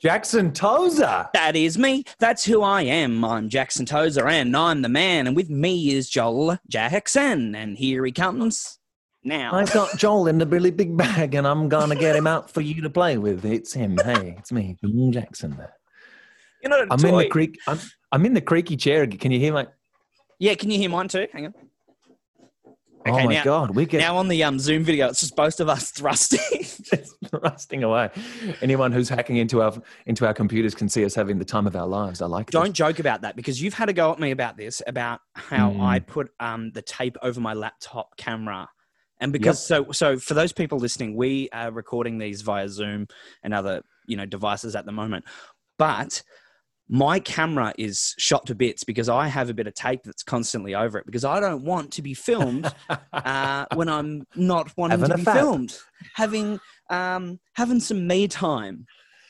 Jackson Tozer. That is me. That's who I am. I'm Jackson Tozer, and I'm the man. And with me is Joel Jackson, and here he comes now. I've got Joel in the really big bag, and I'm gonna get him out for you to play with. It's him. Hey, it's me, Joel Jackson. You're not a I'm toy. in the creek. I'm, I'm in the creaky chair. Can you hear my? Yeah, can you hear mine too? Hang on. oh my now- god, we get Now on the um, Zoom video, it's just both of us thrusting. rusting away. Anyone who's hacking into our into our computers can see us having the time of our lives. I like. this. Don't joke about that because you've had a go at me about this, about how Mm. I put um, the tape over my laptop camera. And because so so for those people listening, we are recording these via Zoom and other you know devices at the moment. But my camera is shot to bits because I have a bit of tape that's constantly over it because I don't want to be filmed uh, when I'm not wanting Having to be filmed, having um, having some me time.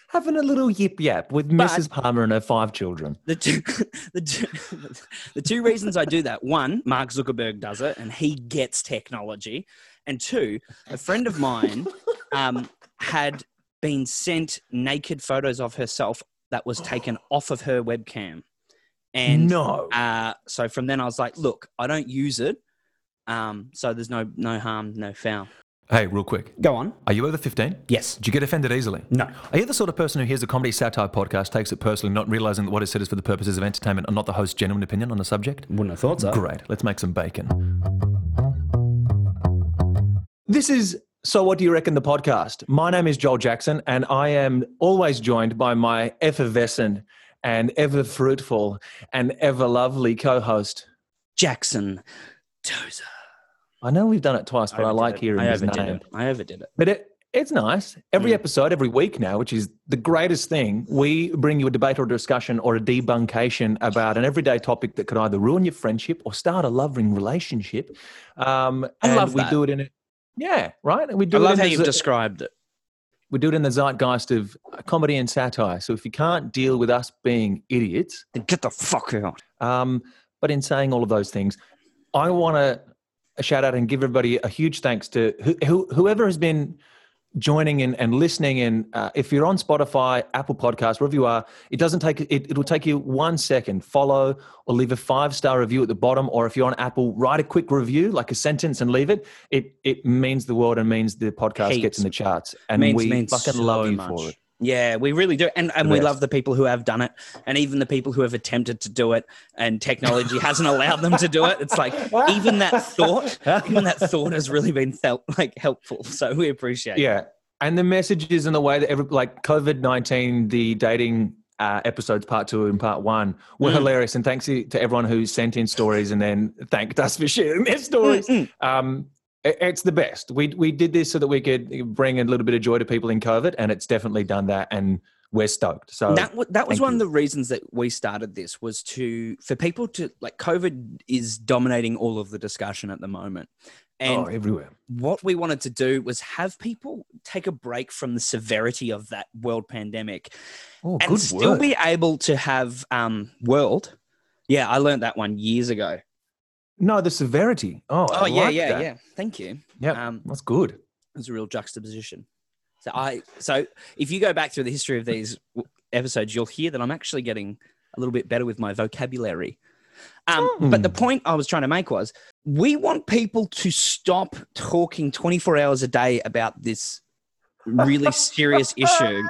Having a little yip yap with But- Mrs. Palmer and her five children. The two, the two, the two reasons I do that: one, Mark Zuckerberg does it, and he gets technology, and two, a friend of mine um, had been sent naked photos of herself that was taken off of her webcam, and no. uh, so from then I was like, look, I don't use it, um, so there's no no harm, no foul. Hey, real quick. Go on. Are you over 15? Yes. Do you get offended easily? No. Are you the sort of person who hears a comedy satire podcast, takes it personally, not realizing that what is said is for the purposes of entertainment and not the host's genuine opinion on the subject? Wouldn't have thought so. Great. Let's make some bacon. This is So What Do You Reckon the podcast. My name is Joel Jackson, and I am always joined by my effervescent and ever fruitful and ever lovely co host. Jackson Tozer. I know we've done it twice, but I, overdid like it. hearing I his overdid name. it. I overdid it. But it, it's nice. Every Mm. episode, every week now, which is the greatest thing, we bring you a debate or a discussion or a debuncation about an everyday topic that could either ruin your friendship or start a loving relationship. Um, I and love we do it in a yeah, right. And we do I love how you've described it. we do it in the zeitgeist of comedy and satire. So if you can't deal with us being idiots, Then get the fuck out. um, but in saying all of those things, I want to shout out and give everybody a huge thanks to who, who, whoever has been joining in and listening. And uh, if you're on Spotify, Apple Podcasts, wherever you are, it doesn't take it. It'll take you one second. Follow or leave a five star review at the bottom. Or if you're on Apple, write a quick review, like a sentence, and leave it. It it means the world and means the podcast gets in the charts. And means, we means fucking so love you much. for it. Yeah, we really do. And, and we love the people who have done it and even the people who have attempted to do it and technology hasn't allowed them to do it. It's like even that thought, even that thought has really been felt like helpful. So we appreciate it. Yeah. And the messages and the way that every like COVID nineteen, the dating uh, episodes part two and part one were Mm. hilarious. And thanks to everyone who sent in stories and then thanked us for sharing their stories. Mm, mm. Um, it's the best. We we did this so that we could bring a little bit of joy to people in COVID, and it's definitely done that. And we're stoked. So that wa- that was one you. of the reasons that we started this was to for people to like COVID is dominating all of the discussion at the moment. And oh, everywhere. what we wanted to do was have people take a break from the severity of that world pandemic Oh, and still word. be able to have um world yeah i learned that one years ago no, the severity. Oh, oh I yeah like yeah that. yeah thank you Yeah, um that's good. it's a real juxtaposition so i so if you go back through the history of these episodes you'll hear that i'm actually getting a little bit better with my vocabulary um, but the Hmm. point I was trying to make was we want people to stop talking 24 hours a day about this really serious issue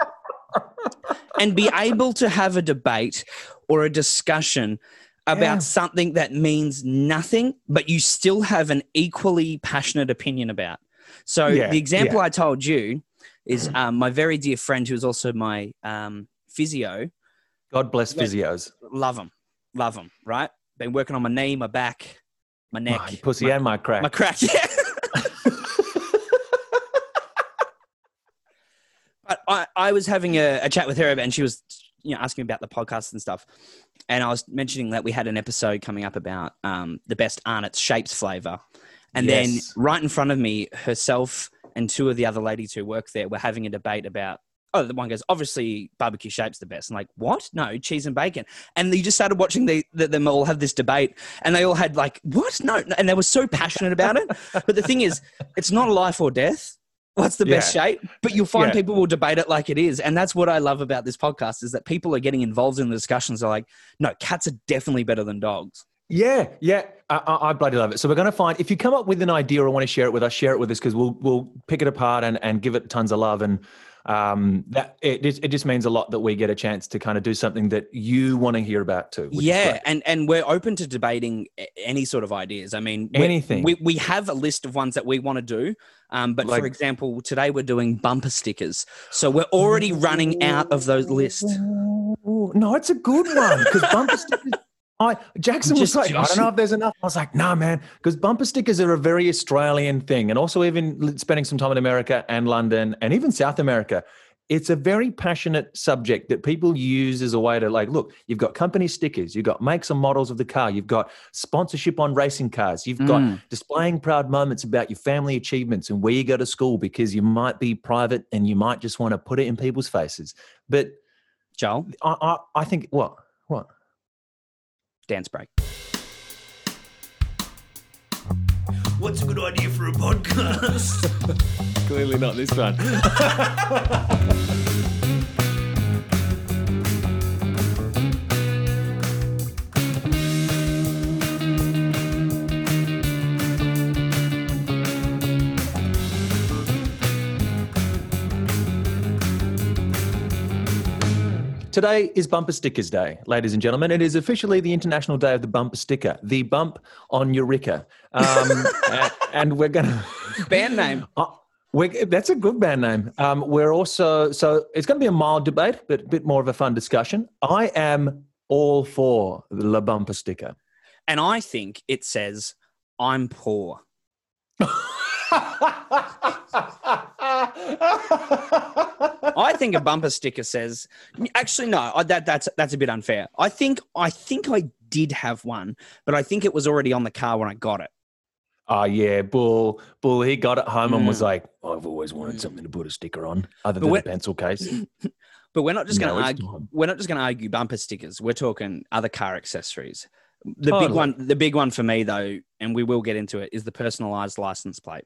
and be able to have a debate or a discussion about Yeah. something that means nothing, but you still have an equally passionate opinion about. So Yeah, the example yeah. I told you is um, my very dear friend who is also my um, physio. God bless physios. Love them, love them. Right, been working on my knee, my back, my neck, My pussy my, and my crack. my crack. Yeah. but I, I was having a, a chat with her and she was you know asking about the podcast and stuff. And i was mentioning that we had an episode coming up about um, the best arnott's shapes flavor. And Yes. then right in front of me herself and two of the other ladies who work there were having a debate about oh the one goes obviously barbecue shapes the best. I'm like what? No cheese and bacon. And you just started watching the, the, them all have this debate and they all had like what? No. And they were so passionate about it. But the thing is it's not a life or death What's the best Yeah. shape? But you'll find Yeah. people will debate it like it is. And that's what I love about this podcast is that people are getting involved in the discussions. They're like, no, cats are definitely better than dogs. Yeah, yeah, I, I, bloody love it. So we're going to find if you come up with an idea or want to share it with us, share it with us because we'll we'll pick it apart and and give it tons of love and um that it just- it just means a lot that we get a chance to kind of do something that you want to hear about too. yeah, and and we're open to debating any sort of ideas. I mean, we- Anything. We we have a list of ones that we want to do. Um, but Like- for example, today we're doing bumper stickers, so we're already running out of those lists. No, it's a good one because bumper stickers. I Jackson was Just- like, I don't know if there's enough. I was like, nah, man, because bumper stickers are a very Australian thing, and also even spending some time in America and London and even South America. It's a very passionate subject that people use as a way to like, look, you've got company stickers, you've got makes and models of the car, you've got sponsorship on racing cars, you've got Mm. displaying proud moments about your family achievements and where you go to school because you might be private and you might just want to put it in people's faces. But Joel, I, I, I think what what dance break. What's a good idea for a podcast? clearly not this one. Today is Bumper Stickers Day, ladies and gentlemen. It is officially the International Day of the Bumper Sticker, the bump on Eureka. Um, and we're going to. Band name. Uh, we that's a good band name. Um, we're also so it's going to be a mild debate, but a bit more of a fun discussion. I am all for the La Bumper sticker. And I think it says, I'm poor. I think a bumper sticker says, actually, no, that, that's, that's a bit unfair. I think, I think I did have one, but I think it was already on the car when I got it. oh yeah, Bull. Bull. He got it home and was Mm. like, "I've always wanted something to put a sticker on, other But than a pencil case." But we're not just going to it's argue. time. We're not just going to argue bumper stickers. We're talking other car accessories. The big one, the big one for me though, and we will get into it, is the personalized license plate.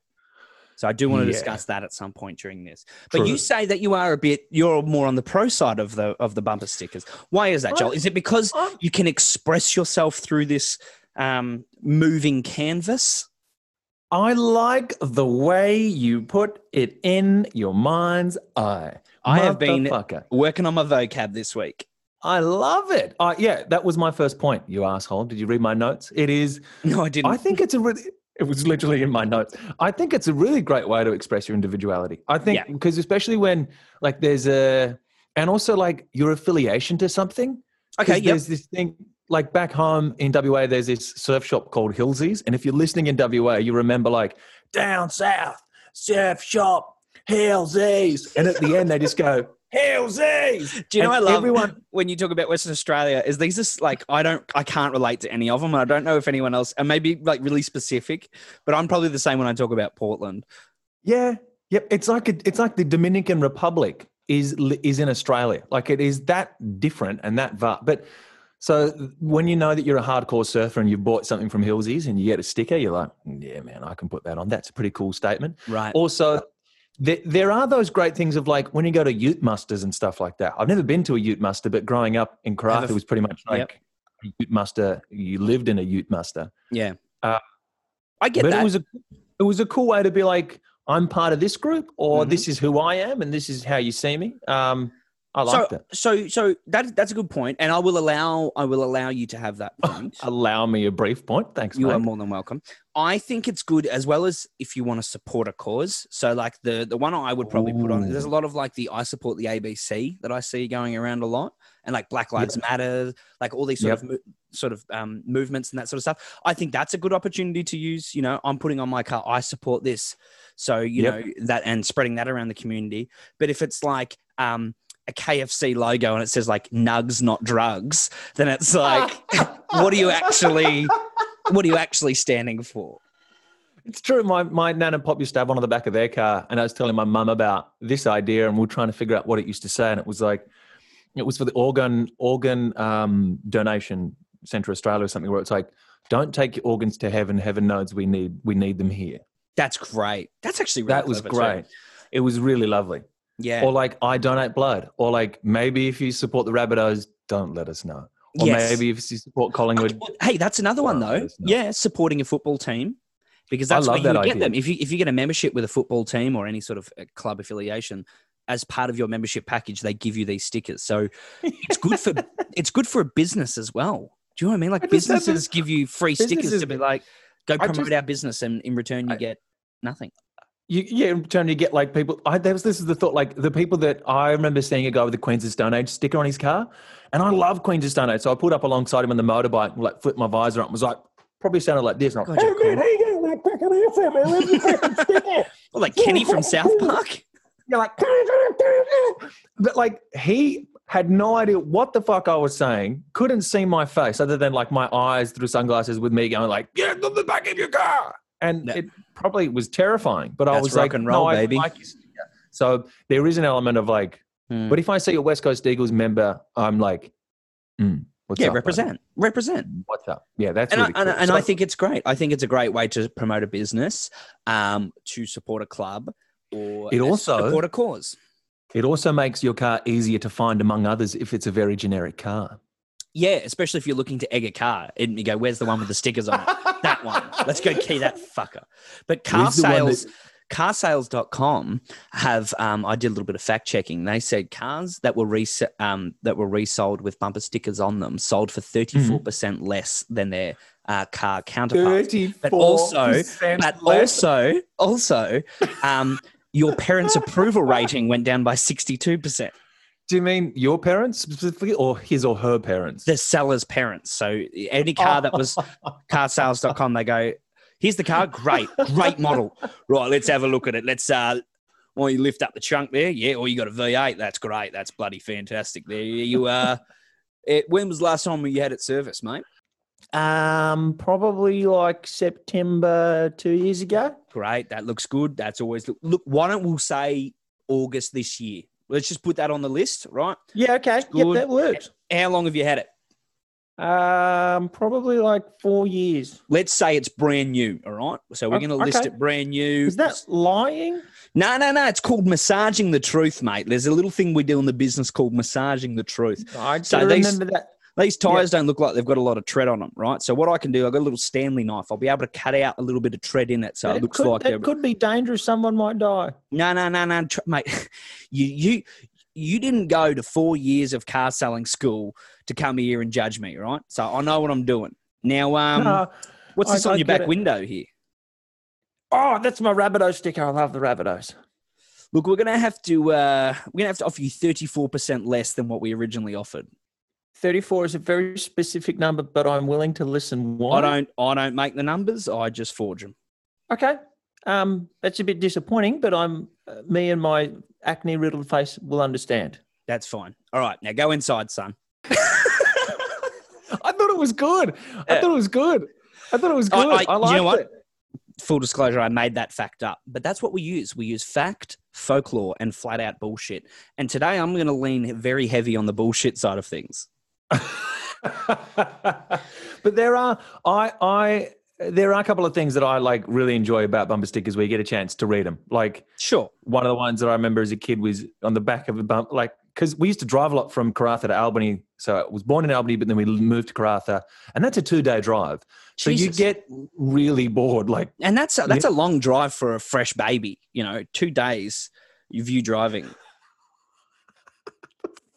So I do want to Yeah. discuss that at some point during this. But you say that you are a bit, you're more on the pro side of the of the bumper stickers. Why is that, Joel? Is it because you can express yourself through this um, moving canvas? I like the way you put it in your mind's eye. I have been- Working on my vocab this week. I love it. Uh, yeah, that was my first point. You asshole. Did you read my notes? It is. No, I didn't. I think it's a really. It was literally in my notes. I think it's a really great way to express your individuality. I think Yeah. because especially when like there's a and also like your affiliation to something. okay, yep. There's this thing like back home in WA. There's this surf shop called Hillsies, and if you're listening in WA, you remember like down south surf shop Hillsies, and at the end they just go Hillsies. Do you know And I love everyone? when you talk about Western Australia? Is these just like I don't I can't relate to any of them, and I don't know if anyone else, and maybe like really specific, but I'm probably the same when I talk about Portland. Yeah, yep. It's like a, it's like the Dominican Republic is is in Australia. Like it is that different and that va- But so when you know that you're a hardcore surfer and you've bought something from Hillsies and you get a sticker, you're like, yeah, man, I can put that on. That's a pretty cool statement. Right. Also, there, there are those great things of like when you go to Ute musters and stuff like that. I've never been to a Ute muster, but growing up in Karratha, it was pretty much like Yep. a Ute muster. You lived in a Ute muster. Yeah. Uh, I get but that. it was a it was a cool way to be like I'm part of this group, or Mhm. this is who I am, and this is how you see me. Um, I so, so, so that that's a good point, and I will allow I will allow you to have that point. Allow me a brief point. Thanks, You mate. are more than welcome. I think it's good as well as if you want to support a cause. So, like the the one I would probably put on. There's a lot of like the I support the ABC that I see going around a lot, and like Black Lives Matter, like all these sort Yep. of mo- sort of um, movements and that sort of stuff. I think that's a good opportunity to use. You know, I'm putting on my car. I support this. So you Yep. know that and spreading that around the community. But if it's like um, a KFC logo and it says like "Nugs, not drugs," then it's like, what are you actually? What are you actually standing for? It's true. My my nan and pop used to have one on the back of their car, and I was telling my mum about this idea, and we are trying to figure out what it used to say, and it was like, it was for the organ organ um, donation center Australia or something, where it's like, don't take your organs to heaven. Heaven knows we need we need them here. That's great. That's actually really That was clever too. great. it was really lovely. Yeah. Or like, I donate blood. Or like, maybe if you support the Rabbitohs, don't let us know. Or Yes. maybe if you support Collingwood, Hey, that's another one though. Yeah, supporting a football team because I that's love where you that get idea. them. If you if you get a membership with a football team or any sort of uh, club affiliation, as part of your membership package, they give you these stickers. So it's good for it's good for a business as well. Do you know what I mean? Like I businesses give you free stickers to be like, go promote just- our business, and in return you I- get nothing. You, yeah, in return you get like people. I there was this is the thought like the people that I remember seeing a guy with the Queens of Stone Age sticker on his car, and I love Queens of Stone Age, so I pulled up alongside him on the motorbike, and, like flipped my visor up, and was like probably sounded like this. And I'm like, hey man, how you going? Like man. Where's your fucking sticker? Well, like Kenny from South Park. You're like, but like he had no idea what the fuck I was saying. Couldn't see my face other than like my eyes through sunglasses with me going like, "Yeah, on the back of your car," and Yeah. it probably was terrifying. But I was like, and roll, no, I baby. like. So there is an element of like, Hmm. but if I see a West Coast Eagles member, I'm like, mm, what's yeah, up, buddy? represent, represent. What's up? Yeah, that's and, really I, and, cool. and So- I think it's great. I think it's a great way to promote a business, um, to support a club, or It also- support a cause. it also makes your car easier to find among others if it's a very generic car. Yeah, especially if you're looking to egg a car and you go, "Where's the one with the stickers on it?" that one. Let's go key that fucker. But car Where's the one sales, that- carsales.com have. Um, I did a little bit of fact checking. They said cars that were res- um, that were resold with bumper stickers on them sold for thirty four percent less than their uh, car counterparts. But also, but also, also, um, your parents' approval rating went down by sixty-two percent. Do you mean your parents specifically, or his or her parents? The seller's parents. So any car that was carsales.com, they go, "Here's the car, great, great model. Right, let's have a look at it. Let's uh." Well, you lift up the trunk there, yeah. Or you got a V8. That's great. That's bloody fantastic. There you uh It, when was the last time you had it serviced, mate? Um, probably like September two years ago. Great. That looks good. That's always look. Look, why don't we say August this year? Let's just put that on the list, right? Yeah, okay. Yep, that works. How long have you had it? Um, probably like four years. Let's say it's brand new. All right. So we're Oh, going to list it brand new. Is that lying? No, no, no. It's called massaging the truth, mate. There's a little thing we do in the business called massaging the truth. I So these- remember that. These tires don't look like they've got a lot of tread on them, right? So what I can do, I've got a little Stanley knife. I'll be able to cut out a little bit of tread in it, so it, It looks could, like that could be dangerous. Someone might die. no, no, no, no, tr- mate. You, you, you didn't go to four years of car selling school to come here and judge me, right? So I know what I'm doing. Now, um, No. what's this I- on I your back it. window here? Oh, that's my Rabbitohs sticker. I love the Rabbitohs. Look, we're gonna have to uh, we're gonna have to offer you 34 percent less than what we originally offered. 34 is a very specific number, but I'm willing to listen. Why? I don't I don't make the numbers. I just forge them. Okay. Um, that's a bit disappointing, but I'm uh, me and my acne riddled face will understand. That's fine. All right, now go inside, son. I thought it was good. I thought it was good. I thought it was I- good. I- I, you know liked what? it. Full disclosure, I made that fact up, but that's what we use. We use fact, folklore, and flat out bullshit. And today I'm going to lean very heavy on the bullshit side of things. but there are I I there are a couple of things that I like really enjoy about bumper stickers where you get a chance to read them. Like Sure. one of the ones that I remember as a kid was on the back of a bump, like because we used to drive a lot from Karratha to Albany. So I was born in Albany, but then we moved to Karratha, and that's a two day drive. So you get really bored. Like And that's a, that's a long drive for a fresh baby. You know, two days of you driving.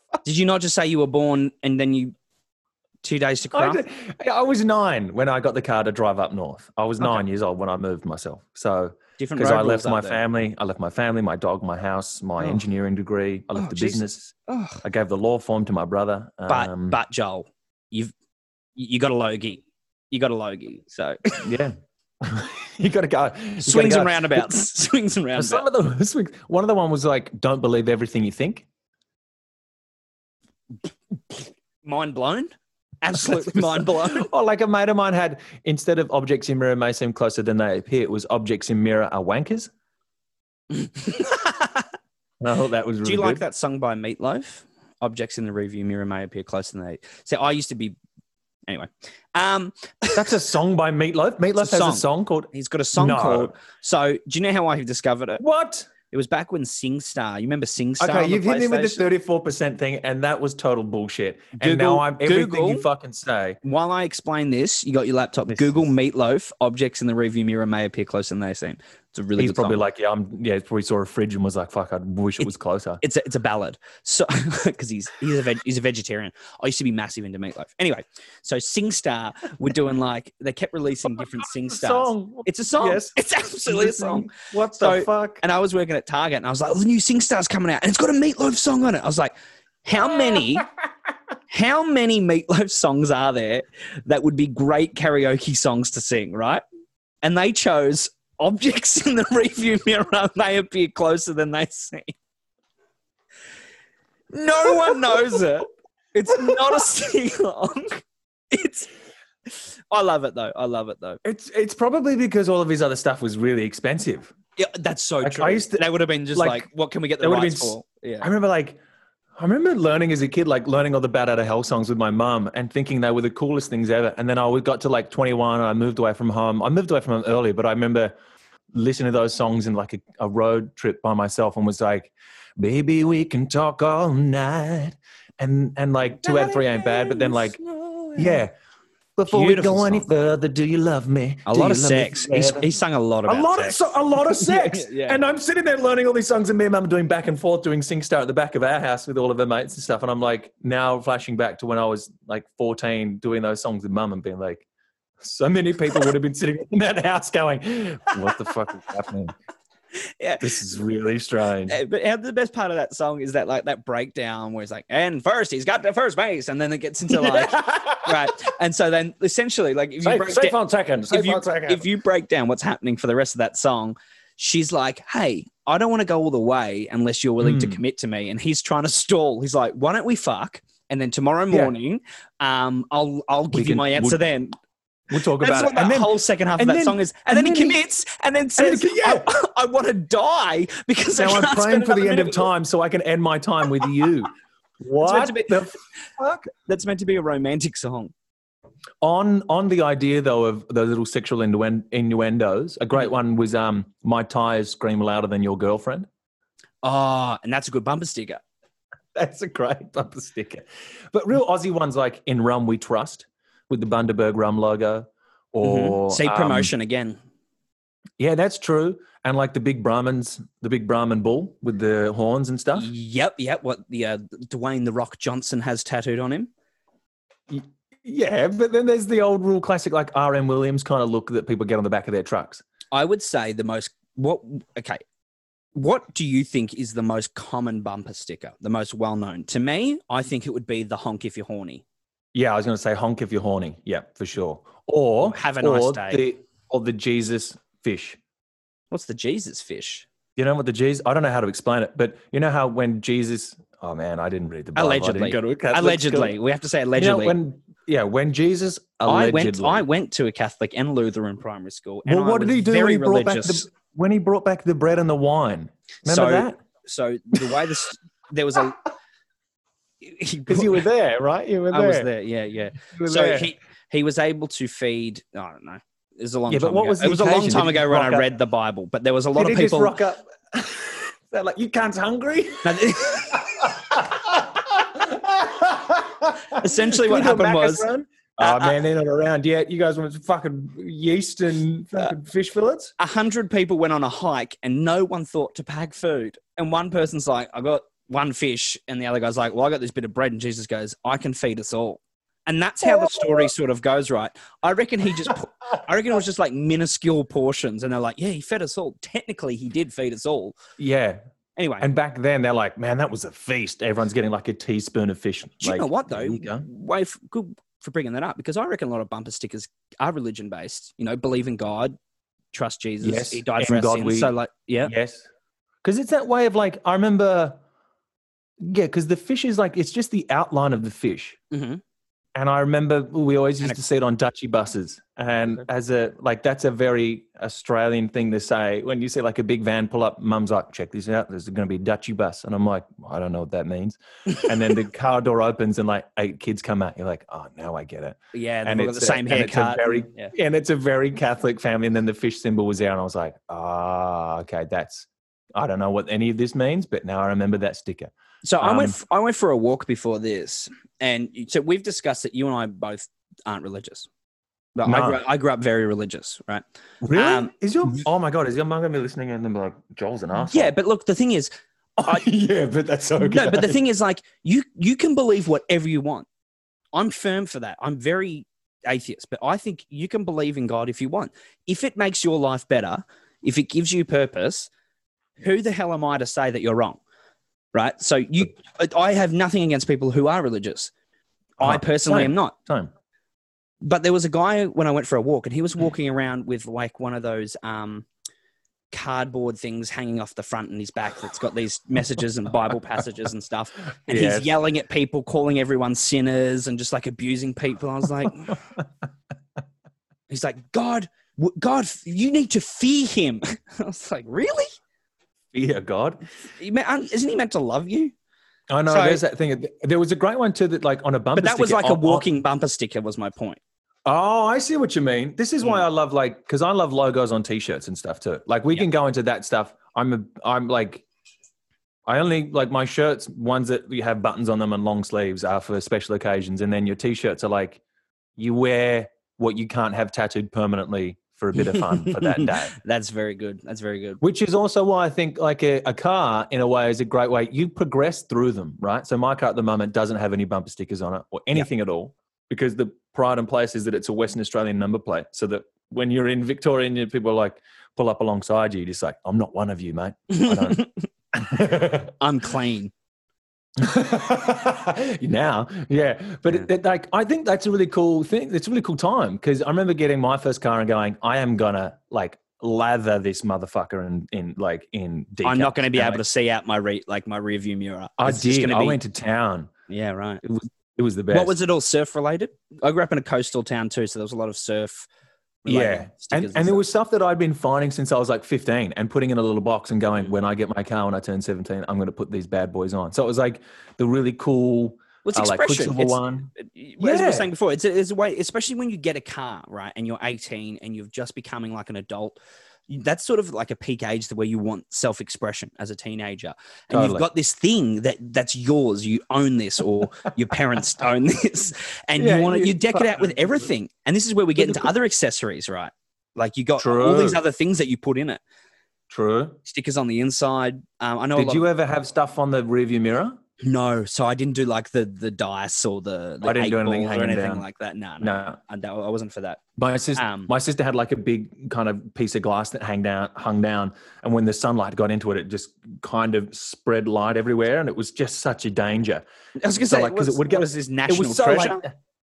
Did you not just say you were born and then you two days to I, craft? did- I was nine when I got the car to drive up north. I was Okay. nine years old when I moved myself. So Different because I left my family, I left my family, my dog, my house, my Oh. engineering degree. I left Oh, the Jesus. business. Oh. I gave the law form to my brother. But Um, but Joel, you've you got a logie. You got a logie. So yeah, you got to go. You swings go. and roundabouts. swings and roundabouts. Some of the swings- one of the one was like, "Don't believe everything you think." Mind blown. Absolutely mind blown. Or like a mate of mine had instead of objects in mirror may seem closer than they appear, it was objects in mirror are wankers. I thought that was really Do you like good. that song by Meatloaf? Objects in the review mirror may appear closer than they. So I used to be. Anyway, um, That's a song by Meatloaf. Meatloaf a has song. a song called he's got a song No. called. So do you know how I discovered it? What? It was back when SingStar. You remember SingStar? Okay, you've hit me with the thirty-four percent thing, and that was total bullshit. and Google- now I'm everything Google- you fucking say. While I explain this, you got your laptop. This Google is- Meatloaf. Objects in the rearview mirror may appear closer than they seem. It's a really He's probably song. like, yeah, I'm, yeah. Probably saw a fridge and was like, fuck, I wish it was closer. it's a, it's a ballad. So because he's he's a veg, he's a vegetarian. I used to be massive into Meatloaf. Anyway, so SingStar were doing like they kept releasing different SingStars. Song. It's a song. Yes. It's absolutely a song. What So- the fuck? And I was working at Target, and I was like, "Oh, "The new SingStar's coming out, and it's got a Meatloaf song on it." I was like, "How many, how many Meatloaf songs are there that would be great karaoke songs to sing?" Right? And they chose "Objects in the Review Mirror May Appear Closer Than They Seem." No one knows it. It's not a sing along. It's. I love it though. I love it though. It's it's probably because all of his other stuff was really expensive. Yeah, that's so Like, true. I used to- they would have been just like, like, "What can we get the rights been for?" Yeah. I remember like I remember learning as a kid, like learning all the Bat Out of Hell songs with my mum and thinking they were the coolest things ever. And then I got to like 21 and I moved away from home. I moved away from home early, but I remember listening to those songs in like a, a road trip by myself and was like, baby, we can talk all night. And and like two out of three ain't bad, but then like, yeah. Before Beautiful we go any further, do you love me? a Do lot of sex. He's, he sung a lot about a lot sex. of so, a lot of sex. Yeah. And I'm sitting there learning all these songs, and me and mum are doing back and forth, doing SingStar at the back of our house with all of her mates and stuff. And I'm like, now flashing back to when I was like 14, doing those songs with mum, and being like, so many people would have been sitting in that house going, "What the fuck is happening? Yeah. This is really strange." Uh, But how- the best part of that song is that like that breakdown where it's like, and first he's got to first base, and then it gets into like right, and so then essentially like if you Safe, break safe down, on second. if Safe you, on second. if you break down what's happening for the rest of that song, she's like, "Hey, I don't want to go all the way unless you're willing to Hmm. commit to me," and he's trying to stall. He's like, "Why don't we fuck?" And then tomorrow Yeah. morning, um, I'll I'll give you my answer we'll- then. We'll talk about it. that And then, whole second half of that then- song is. And, and then, he then he- commits and then and says, he- yeah. I, I want to die because now I I'm praying for the end of minute with you." time so I can end my time with you. What to be- the fuck? That's meant to be a romantic song. on on the idea though of those little sexual innuen- innuendos a great one was um my tires scream louder than your girlfriend Oh, and that's a good bumper sticker. that's a great bumper sticker but real aussie ones like in rum we trust with the bundaberg rum logo or See um, promotion again. yeah that's true and like the big brahmins the big brahmin bull with the horns and stuff Yep, yep. What the uh, Dwayne the Rock Johnson has tattooed on him. yeah but then there's the old rule classic like rm williams kind of look that people get on the back of their trucks I would say the most what okay. What do you think is the most common bumper sticker, the most well known? To me, I think it would be the honk if you're horny. Yeah, I was going to say honk if you're horny. Yeah, for sure. Or Have a nice or day. The, or the Jesus fish. What's the Jesus fish? You know what the Jesus? I don't know how to explain it, but you know how when Jesus? Oh man, I didn't read the Bible. Allegedly. go to a Allegedly, school. we have to say You know, allegedly. when yeah, when Jesus I allegedly. went, I went to a Catholic and Lutheran primary school. And well, I what did he do when Very he brought back the when he brought back the bread and the wine? Remember So- that? so the way this, there was a. Because you were there, right? You were there. I was there. Yeah, yeah. So there. he he was able to feed. I don't know. It was a long Yeah, but time what ago. was it was a long time ago when I up- read the Bible, but there was a lot Did of people. rock up? They're like, you can't hungry. Essentially what we do a happened was- run? Uh, oh man, they're not around yet. You guys want fucking yeast and fucking fish fillets? a hundred people went on a hike and no one thought to pack food. And one person's like, I got one fish. And the other guy's like, Well, I got this bit of bread. And Jesus goes, I can feed us all. And that's how the story sort of goes, right? I reckon he just, put, I reckon it was just like minuscule portions. And they're like, Yeah, he fed us all. Technically, he did feed us all. Yeah. Anyway, And back then, they're like, man, that was a feast. Everyone's getting like a teaspoon of fish. do you know what, though? you go. Way good for bringing that up because I reckon a lot of bumper stickers are religion based. You know, believe in God, trust Jesus. Yes, He died for our God sins. we- so, like, yeah. Yes. Because it's that way of like, I remember, yeah, because the fish is like, it's just the outline of the fish. hmm And I remember we always used to see it on Dutchy buses. And as a, like, that's a very Australian thing to say. When you see like a big van pull up, mum's like, check this out. There's going to be a Dutchy bus. And I'm like, I don't know what that means. and then the car door opens and like eight kids come out. You're like, oh, now I get it. Yeah, And got the it's a- same and it's a haircut. yeah. And it's a very Catholic family. And then the fish symbol was there. And I was like, ah, okay, that's, I don't know what any of this means, but now I remember that sticker. So I went. Um, f- I went for a walk before this, and so we've discussed that you and I both aren't religious. But I, No. grew, I grew up very religious, right? Really? Um, is your oh my god, is your mum gonna be listening and then be like, Joel's an asshole? Yeah, but look, the thing is, I- yeah, but that's okay. no, but the thing is, like, you you can believe whatever you want. I'm firm for that. I'm very atheist, but I think you can believe in God if you want. If it makes your life better, if it gives you purpose, who the hell am I to say that you're wrong? Right? So you, I have nothing against people who are religious. I personally Same. am not. Same. But there was a guy when I went for a walk, and he was walking around with like one of those um, cardboard things hanging off the front in his back that's got these messages and Bible passages and stuff. And Yes. he's yelling at people, calling everyone sinners, and just like abusing people. I was like, he's like, God, God, you need to fear him. I was like, really? Fear God. He me- aren't- Isn't he meant to love you? I know. So- there's that thing. There was a great one too that like on a bumper. But that was sticker- like a on- on- walking bumper sticker. Was my point. Oh, I see what you mean. This is why hmm. I love like because I love logos on t-shirts and stuff too. Like we Yeah. can go into that stuff. I'm a I'm like I only like my shirts, ones that you have buttons on them and long sleeves are for special occasions. And then your t-shirts are like you wear what you can't have tattooed permanently for a bit of fun for that day. That's very good. That's very good. Which is also why I think like a, a car in a way is a great way. You progress through them, right? So my car at the moment doesn't have any bumper stickers on it or anything at all because the pride and place is that it's a Western Australian number plate. So that when you're in Victoria and people are like pull up alongside you, you're just like, I'm not one of you, mate. I don't. I'm clean. now, yeah, but Yeah. It, it, like I think that's a really cool thing. It's a really cool time because I remember getting my first car and going, I am gonna like lather this motherfucker in in like in. I'm not going to be decals. able to see out my re- like my rear view mirror. I It's just did. gonna I be- went to town. Yeah, right. It was it was the best. What was it all surf related? I grew up in a coastal town too, so there was a lot of surf. Yeah, and, stickers and there was stuff that I'd been finding since I was like 15 and putting in a little box and going, when I get my car when I turn 17, I'm going to put these bad boys on. So it was like the really cool, Well, it's uh, like expression. Quiksilver It's- one. As I Yeah. was saying before, it's a, it's a way, especially when you get a car, right, and you're 18 and you're just becoming like an adult. That's sort of like a peak age where you want self-expression as a teenager, and you've got this thing that that's yours. You own this, or your parents own this, and Yeah, you want to you deck it out with everything. And this is where we get into other accessories, right? Like you got all these other things that you put in it. True. Stickers on the inside. Um, I know. a Did you ever have stuff on the rearview mirror? No, so I didn't do like the the dice or the, the I didn't do anything or anything down. like that. No, no, No. I, don't- I wasn't for that. My sister, Um, my sister had like a big kind of piece of glass that hang down, hung down, and when the sunlight got into it, it just kind of spread light everywhere, and it was just such a danger. I was gonna So, say, like, 'cause was, it would get- was this It national was so treasure? like,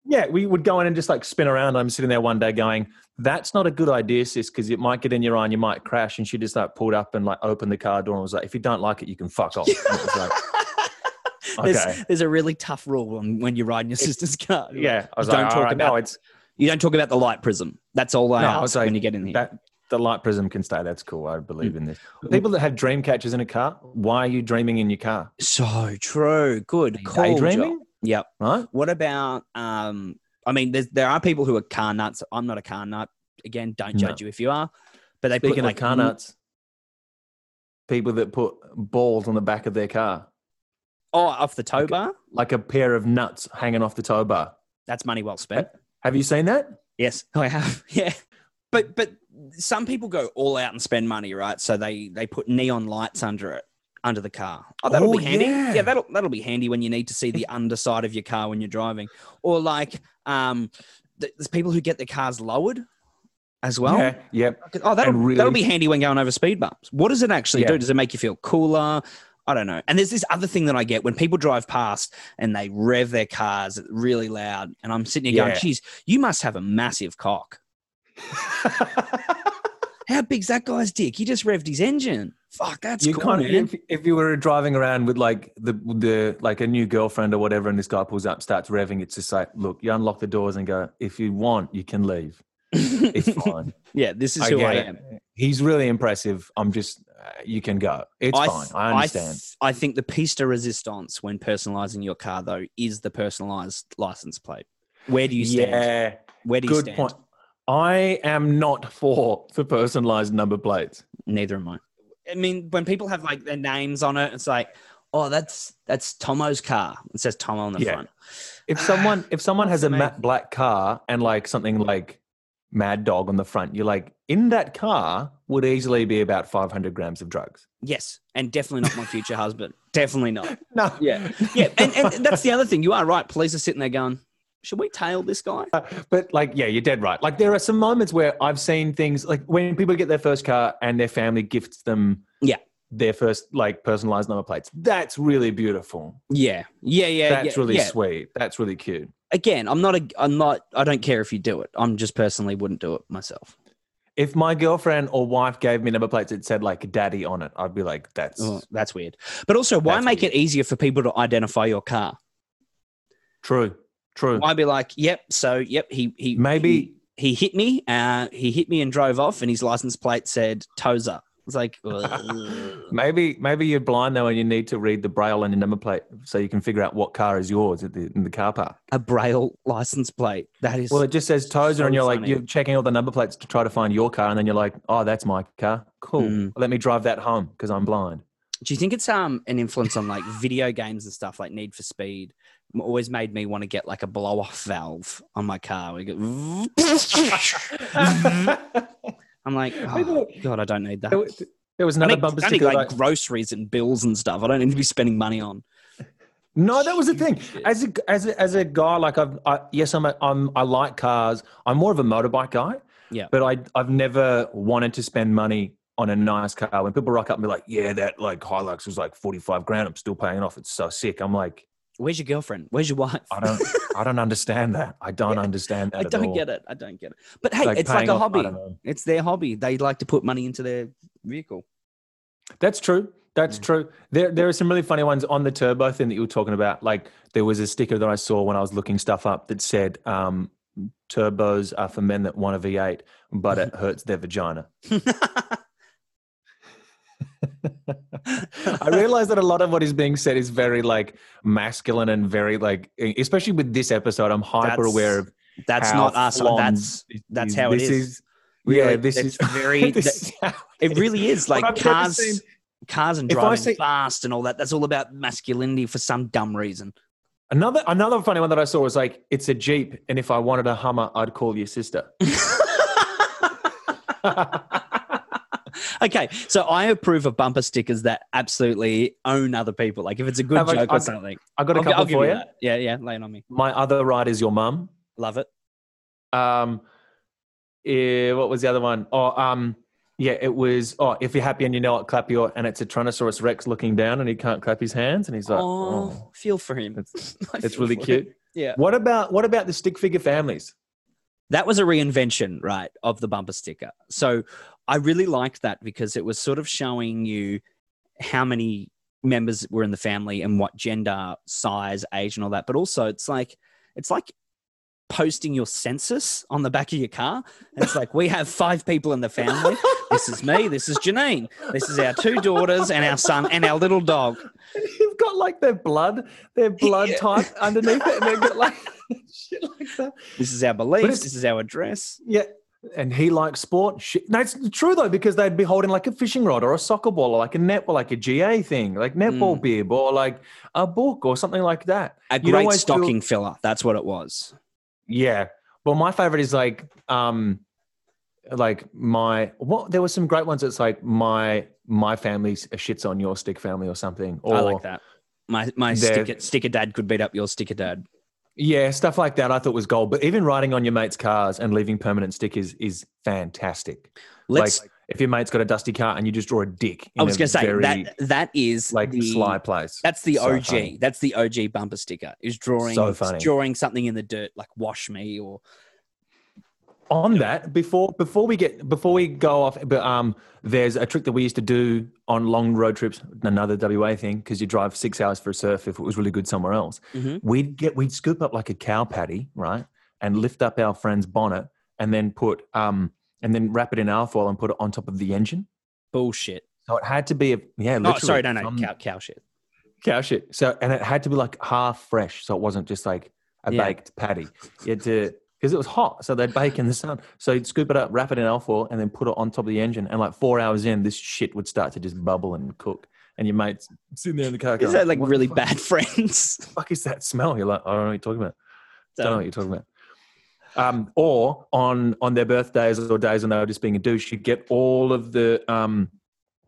yeah, we would go in and just like spin around. I'm sitting there one day going, "That's not a good idea, sis, because it might get in your eye and you might crash." And she just like pulled up and like opened the car door and was like, "If you don't like it, you can fuck off." And it was like, there's, okay. there's a really tough rule when, when you ride in your sister's car. yeah, I was Don't talk "All right, about- no, it's You don't talk about the light prism. That's all I No, I ask was like, when you get in here. that the light prism can stay. That's cool. I believe in this. People that have dream catchers in a car, why are you dreaming in your car? so true. Good. Call, daydreaming? Yep. Right? What about? Um, I mean, there's, there are people who are car nuts. I'm not a car nut. Again, don't No. judge you if you are. But they Speaking put like car nuts, people that put balls on the back of their car, Oh, off the tow Okay. bar. like a pair of nuts hanging off the tow bar. That's money well spent. Have you seen that? Yes, I have. Yeah, but but some people go all out and spend money, right? So they they put neon lights under it, under the car. Oh, that'll Oh, be handy. yeah. Yeah. that'll that'll be handy when you need to see the underside of your car when you're driving, or like um, there's people who get their cars lowered as well. yeah. Yep. Oh, that'll really- that'll be handy when going over speed bumps. What does it actually Yeah. do? Does it make you feel cooler? I don't know. And there's this other thing that I get when people drive past and they rev their cars really loud, and I'm sitting here going, Yeah. "Geez, you must have a massive cock." How big's that guy's dick? He just revved his engine. Fuck, that's you cool, if, if you were driving around with like the the like a new girlfriend or whatever, and this guy pulls up, starts revving, it's just like, look, you unlock the doors and go. If you want, you can leave. It's fine. yeah, this is I who I it. am. He's really impressive. I'm just, you can go. It's th- fine. I understand. th- I think the piece de resistance when personalizing your car, though, is the personalized license plate. Where do you stand? yeah, Where do you good stand? point. I am not for the personalized number plates. Neither am I. I mean, when people have like their names on it, it's like, oh, that's that's Tomo's car. It says Tomo on the Yeah. front. If someone if someone has a for matte black car and like something like Mad Dog on the front, you're like, in that car would easily be about 500 grams of drugs. Yes, and definitely not my future husband. Definitely not. No. Yeah, yeah, and, and that's the other thing. You are right. Police are sitting there going, "Should we tail this guy?" Uh, but like, yeah, you're dead right. Like, there are some moments where I've seen things like when people get their first car and their family gifts them, Yeah. their first like personalized number plates. That's really beautiful. Yeah, yeah, yeah. That's yeah, really yeah. sweet. That's really cute. Again, I'm not a. I'm not. I don't care if you do it. I'm just personally wouldn't do it myself. If my girlfriend or wife gave me number plates that said like "daddy" on it, I'd be like, "That's Oh, that's weird. But also, why make weird. it easier for people to identify your car? true, true." Why be like, "Yep, so yep, he he Maybe- he, he hit me. Uh, he hit me and drove off, and his license plate said Tozer." It's like. Maybe maybe you're blind though, and you need to read the braille on your number plate so you can figure out what car is yours at the, in the car park. a braille license plate. That is Well, it just says Tozer, so and you're like you're checking all the number plates to try to find your car, and then you're like, "Oh, that's my car. Cool. Mm. Let me drive that home because I'm blind." Do you think it's um an influence on like video games and stuff like Need for Speed? Always made me want to get like a blow off valve on my car. We go, I'm like, oh, God, I don't need that. There was- was I another need, bumper I need sticker. like I- groceries and bills and stuff. I don't need to be spending money on. no, that was the thing. As a as a, as a guy, like I've I, yes, I'm a, I'm I like cars. I'm more of a motorbike guy. Yeah. But I I've never wanted to spend money on a nice car. When people rock up and be like, "Yeah, that like Hilux was like 45 grand. I'm still paying it off. It's so sick." I'm like, Where's your girlfriend? Where's your wife? I don't I don't understand that. I don't Yeah, understand that. I don't all. get it. I don't get it. But hey, it's like a off- hobby. It's their hobby. They like to put money into their vehicle. That's true. That's Yeah. true. There, there are some really funny ones on the turbo thing that you were talking about. Like there was a sticker that I saw when I was looking stuff up that said, um, "Turbos are for men that want a V8, but it hurts their vagina." I realize that a lot of what is being said is very like masculine and very like, especially with this episode. I'm hyper That's- aware of. That's not us. Uh, that's that's how it is. Really, yeah, this is very- this is It really is like cars, cars and driving see- fast and all that. That's all about masculinity for some dumb reason. Another another funny one that I saw was like it's a Jeep, and if I wanted a Hummer, I'd call your sister. okay, so I approve of bumper stickers that absolutely own other people. Like if it's a good Have joke or I've- something. I got a I'll, couple I'll for you that. Yeah, yeah, lay it on me. My other ride is your mum. Love it. Um, eh, what was the other one? Oh, um, yeah, it was. Oh, if you're happy and you know it, clap your. And it's a Tyrannosaurus Rex looking down, and he can't clap his hands, and he's like, oh, oh. feel for him. It's, it's really for him. cute. Yeah. What about what about the stick figure families? That was a reinvention, right, of the bumper sticker. So I really liked that because it was sort of showing you how many members were in the family and what gender, size, age, and all that. But also, it's like it's like posting your census on the back of your car. And it's like we have five people in the family. This is me. This is Janine. This is our two daughters and our son and our little dog. You've got like their blood, their blood Yeah. type underneath it, and they've got like shit like that. This is our beliefs. This is our address. Yeah. And he likes sport. Shit. No, it's true though, because they'd be holding like a fishing rod or a soccer ball or like a netball, like a GA thing, like netball Mm. bib or like a book or something like that. A You'd great always feel- stocking filler. That's what it was. Yeah. Well, my favorite is like, um, like my what there were some great ones. It's like my my family shits on your stick family or something. Or I like that. My my sticker, sticker dad could beat up your sticker dad. Yeah, stuff like that. I thought was gold. But even riding on your mate's cars and leaving permanent stickers is fantastic. Let's. like if your mate's got a dusty car and you just draw a dick. I was going to say that that is like the, sly place. That's the So OG. funny. That's the OG bumper sticker. Is drawing So funny. drawing something in the dirt like "wash me" or on that before before we get before we go off but um there's a trick that we used to do on long road trips another wa thing because you drive six hours for a surf if it was really good somewhere else Mhm. we'd get we'd scoop up like a cow patty right and lift up our friend's bonnet and then put um and then wrap it in alfoil and put it on top of the engine bullshit. so it had to be a yeah literally sorry, no, no, cow, cow shit. cow shit so and it had to be like half fresh so it wasn't just like a Yeah. baked patty you had to because it was hot. So they'd bake in the sun. So you'd scoop it up, wrap it in alfoil, and then put it on top of the engine. And like four hours in, this shit would start to just bubble and cook. And your mates sitting there in the car. Is going, that like really bad friends? fuck is that smell? You're like, I don't know what you're talking about. Don't know what you're talking about. Um, or on on their birthdays or days when they were just being a douche, you get all of the um,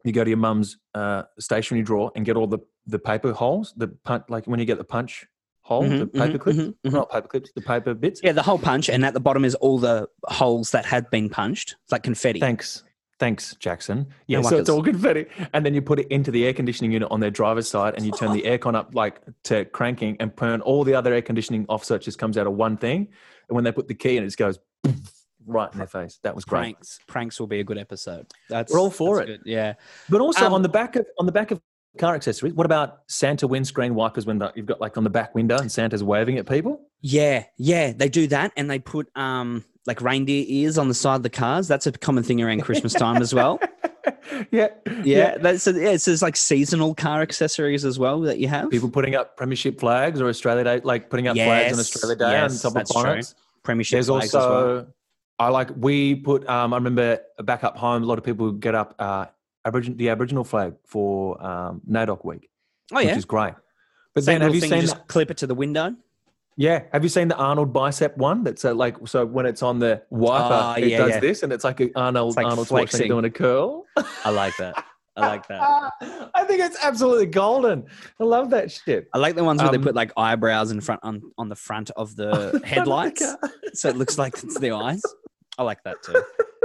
you go to your mum's uh, stationery drawer and get all the the paper holes, the punch, like when you get the punch hole, the Mhm, paper clips, mhm, mhm. not paper clips, the paper bits. Yeah, the whole punch, and at the bottom is all the holes that had been punched. It's like confetti. Thanks. Thanks, Jackson. Yeah, No so it's all confetti. And then you put it into the air conditioning unit on their driver's side and you turn the aircon up like to cranking and turn all the other air conditioning off so it just comes out of one thing. And when they put the key in, it just goes right in their face. That was great. Pranks. Pranks will be a good episode. That's We're all for it. good, Yeah. But also Um, on the back of on the back of car accessories, what about Santa windscreen wipers when the, you've got like on the back window and Santa's waving at people? Yeah, yeah, they do that, and they put um like reindeer ears on the side of the cars. That's a common thing around Christmas time as well. yeah. Yeah, that's so, yeah. So there's like seasonal car accessories as well that you have. People putting up premiership flags or Australia Day, like putting up flags on Australia Day yes, on top of true. bonnets. Premiership There's flags also, well. I like we put. Um, I remember back up home, a lot of people get up uh, Aboriginal, the Aboriginal flag for um, NAIDOC week, Oh which is great. But Same then, have you thing, seen? just the- clip it to the window. yeah, have you seen the Arnold bicep one? That's uh, like so when it's on the wiper, Ah, it yeah, does yeah. this, and it's like a Arnold like Arnold Schwarzenegger doing a curl. I like that. I like that. I think it's absolutely golden. I love that shit. I like the ones where they Um, put like eyebrows in front on, on the front of the headlights, so it looks like it's their eyes. I like that too.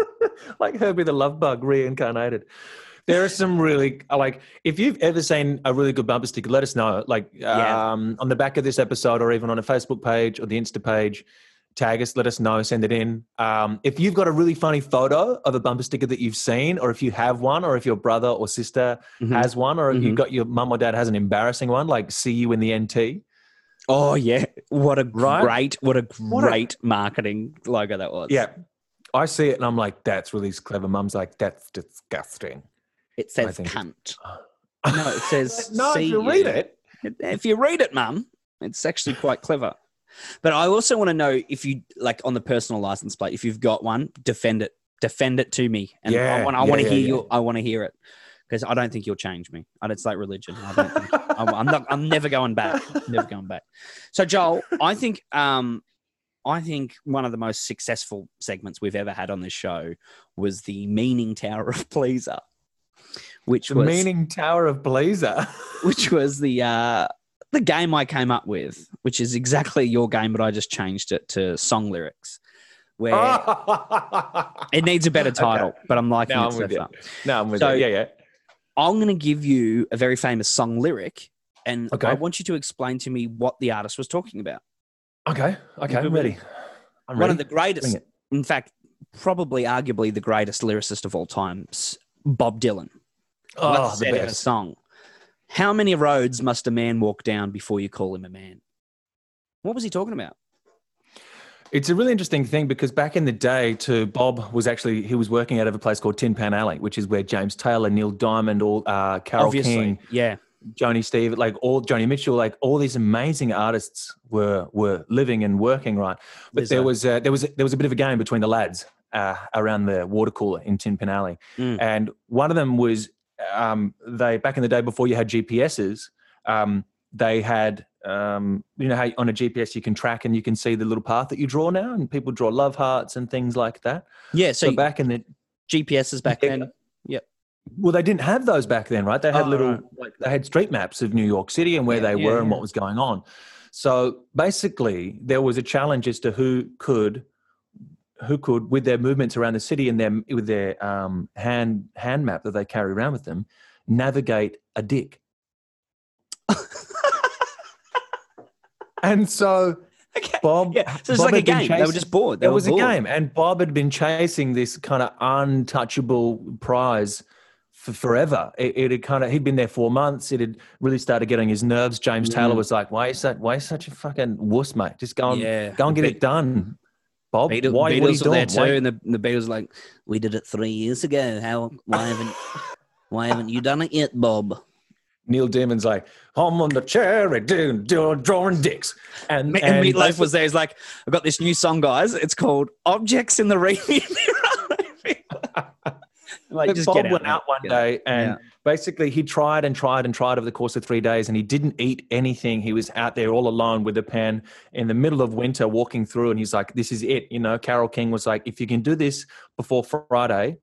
like Herbie the Love Bug reincarnated. There are some really like. If you've ever seen a really good bumper sticker, let us know. Like Yeah. um, on the back of this episode, or even on a Facebook page or the Insta page. Tag us, let us know, send it in. Um, if you've got a really funny photo of a bumper sticker that you've seen, or if you have one, or if your brother or sister Mhm. has one, or if Mhm. you've got your mum or dad has an embarrassing one, like "See you in the NT." Oh yeah, what a Right? great, what a What a- great marketing logo that was. Yeah, I see it and I'm like, "That's really clever." Mum's like, "That's disgusting." It says cunt. No, it says no, if you read it, If you read it, mum, it's actually quite clever. But I also want to know if you like on the personal license plate, if you've got one, defend it, defend it to me, and I want, I yeah, want to yeah, hear yeah. you. I want to hear it because I don't think you'll change me. And It's like religion. I don't think, I'm, I'm not. I'm never going back. Never going back. So Joel, I think, um, I think one of the most successful segments we've ever had on this show was the Meaning Tower of Pleaser, which the was meaning Tower of Blazer. which was the uh, the game I came up with, which is exactly your game, but I just changed it to song lyrics, where it needs a better title. But I'm liking No, it I'm so far. no, I'm with So- you. Yeah, yeah. I'm going to give you a very famous song lyric, and Okay. I want you to explain to me what the artist was talking about. Okay, okay, I'm ready. I'm One ready. of the greatest, in fact, probably arguably the greatest lyricist of all time, S- Bob Dylan. Oh, once the said in a best. song. How many roads must a man walk down before you call him a man? What was he talking about? It's a really interesting thing because back in the day, too, Bob was actually he was working out of a place called Tin Pan Alley, which is where James Taylor, Neil Diamond, all uh, Carole Obviously, King, yeah. Joni Steve, like all Joni Mitchell, like all these amazing artists were were living and working, right? But there was uh, there was there was a bit of a game between the lads uh, around the water cooler in Tin Pan Alley, Mm. and one of them was um, they back in the day before you had GPSs, um, they had um, you know how on a GPS you can track and you can see the little path that you draw now, and people draw love hearts and things like that. Yeah, So, so, back in the GPSs back Yeah. then. Yeah. Well, they didn't have those back then, right? They had Oh, little, right. like they had street maps of New York City and where Yeah, they yeah, were and what was going on. So basically, there was a challenge as to who could, who could, with their movements around the city and their with their um, hand hand map that they carry around with them, navigate a dick. and so Okay. Bob, Yeah, so it's like a game. They were just bored. They it was bored. a game, and Bob had been chasing this kind of untouchable prize for forever. It, it had kind of he'd been there four months. It had really started getting his nerves. James Taylor Mm. was like, "Why is that? Why is such a fucking wuss, mate? Just go and Yeah. go and get Be- it done, Bob. Beatles, why? Beatles what are you there too, Why- and the, the Beatles were like, "We did it three years ago. How? Why haven't? why haven't you done it yet, Bob?" Neil Diamond's like, I'm on the cherry, dude, drawing dicks. And, and, and Meatloaf was there. He's like, I've got this new song, guys. It's called Objects in the Rearview Mirror. Like, just Bob went out one day and yeah. basically he tried and tried and tried over the course of three days and he didn't eat anything. He was out there all alone with a pen in the middle of winter walking through and he's like, this is it. You know, Carole King was like, if you can do this before Friday,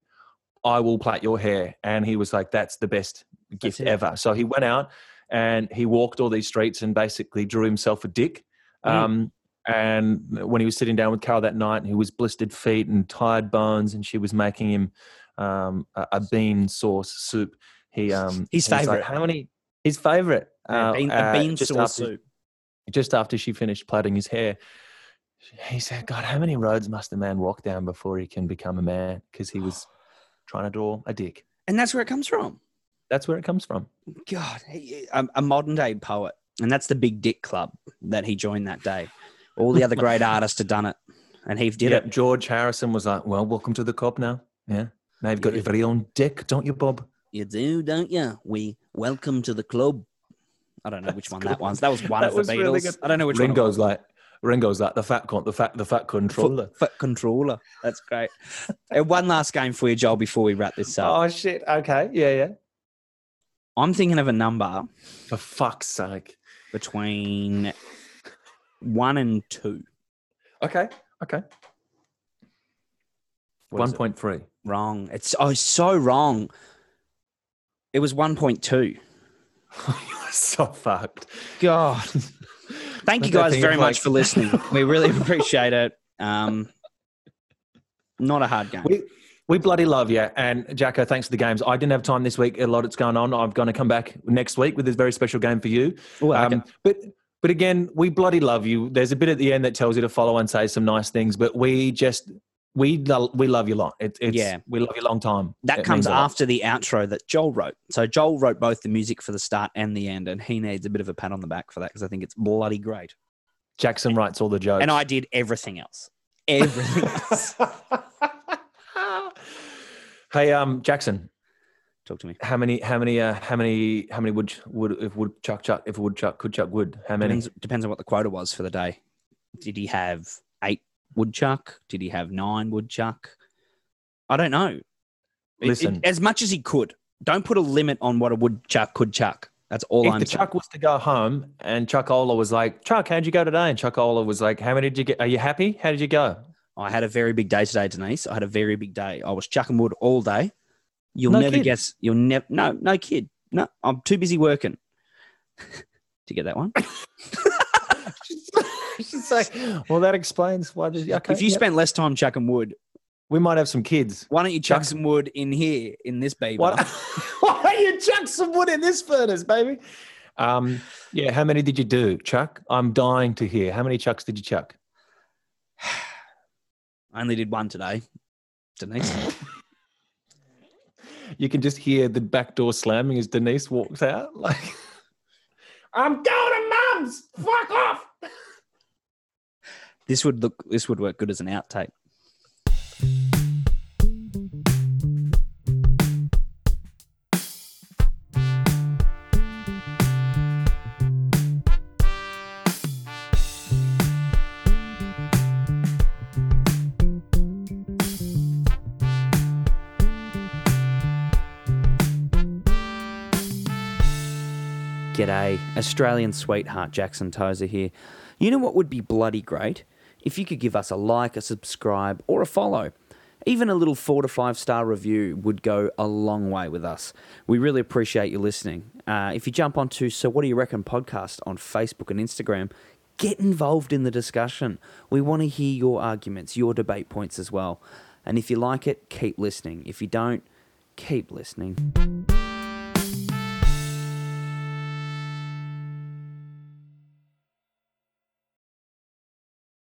I will plait your hair. And he was like, that's the best gift ever. So he went out and he walked all these streets and basically drew himself a dick. Mm. Um, and when he was sitting down with Carole that night, he was blistered feet and tired bones, and she was making him um, a, a, bean sauce soup. He um, his favorite. Like, How many? His favorite. Yeah, uh, bean, uh, bean sauce after, soup. Just after she finished plaiting his hair, he said, "God, how many roads must a man walk down before he can become a man?" Because he was trying to draw a dick. And that's where it comes from. That's where it comes from. God, a, a modern day poet. And that's the Big Dick Club that he joined that day. All the other great artists had done it. And he did yep, it. George Harrison was like, well, welcome to the club now. Yeah. Now you've got your very own dick, don't you, Bob? You do, don't you? We welcome to the club. I don't know which one that was. That was one that of the Beatles. Really I don't know which Ringo's one. like, Ringo's like the fat con- the fat the fat controller. Fat, fat controller. That's great. uh, one last game for you, Joel, before we wrap this up. Oh shit. Okay. Yeah, yeah. I'm thinking of a number. For fuck's sake. Between one and two. Okay. Okay. One point three. Wrong. It's oh so wrong. It was one point two. so fucked. God. Thank you guys very much like... for listening. We really appreciate it. Um, not a hard game. We, we bloody love you. And Jacko, thanks for the games. I didn't have time this week. A lot that's going on. I'm going to come back next week with this very special game for you. Ooh, okay. um, but but again, we bloody love you. There's a bit at the end that tells you to follow and say some nice things, but we just we lo- we love you long. It, it's yeah. we love you long time. That it comes after the outro that Joel wrote. So Joel wrote both the music for the start and the end, and he needs a bit of a pat on the back for that because I think it's bloody great. Jackson writes all the jokes, and I did everything else. Everything else. hey, um, Jackson, talk to me. How many? How many? Uh, how many? How many would would if woodchuck chuck chuck if woodchuck could chuck wood? How many? Depends, depends on what the quota was for the day. Did he have woodchuck? Did he have nine woodchuck? I don't know. Listen, it, it, as much as he could. Don't put a limit on what a woodchuck could chuck. That's all if I'm the saying. Chuck was to go home and Chuck Ola was like, Chuck, how'd you go today? And Chuck Ola was like, How many did you get? Are you happy? How did you go? I had a very big day today, Denise. I had a very big day. I was chucking wood all day. You'll no never kid. guess. You'll never. No, no kid. No, I'm too busy working. You get that one? She's like, well, that explains why. okay, if you yep. spent less time chucking wood, we might have some kids. Why don't you chuck some wood in here in this baby? Why, why don't you chuck some wood in this furnace, baby? Um, yeah, how many did you do, Chuck? I'm dying to hear. How many chucks did you chuck? I only did one today. Denise. you can just hear the back door slamming as Denise walks out. Like, I'm going to mum's. Fuck off. This would look. This would work good as an outtake. G'day, Australian sweetheart Jackson Tozer here. You know what would be bloody great? If you could give us a like, a subscribe, or a follow. Even a little four to five star review would go a long way with us. We really appreciate you listening. Uh, if you jump onto So What Do You Reckon podcast on Facebook and Instagram, get involved in the discussion. We want to hear your arguments, your debate points as well. And if you like it, keep listening. If you don't, keep listening.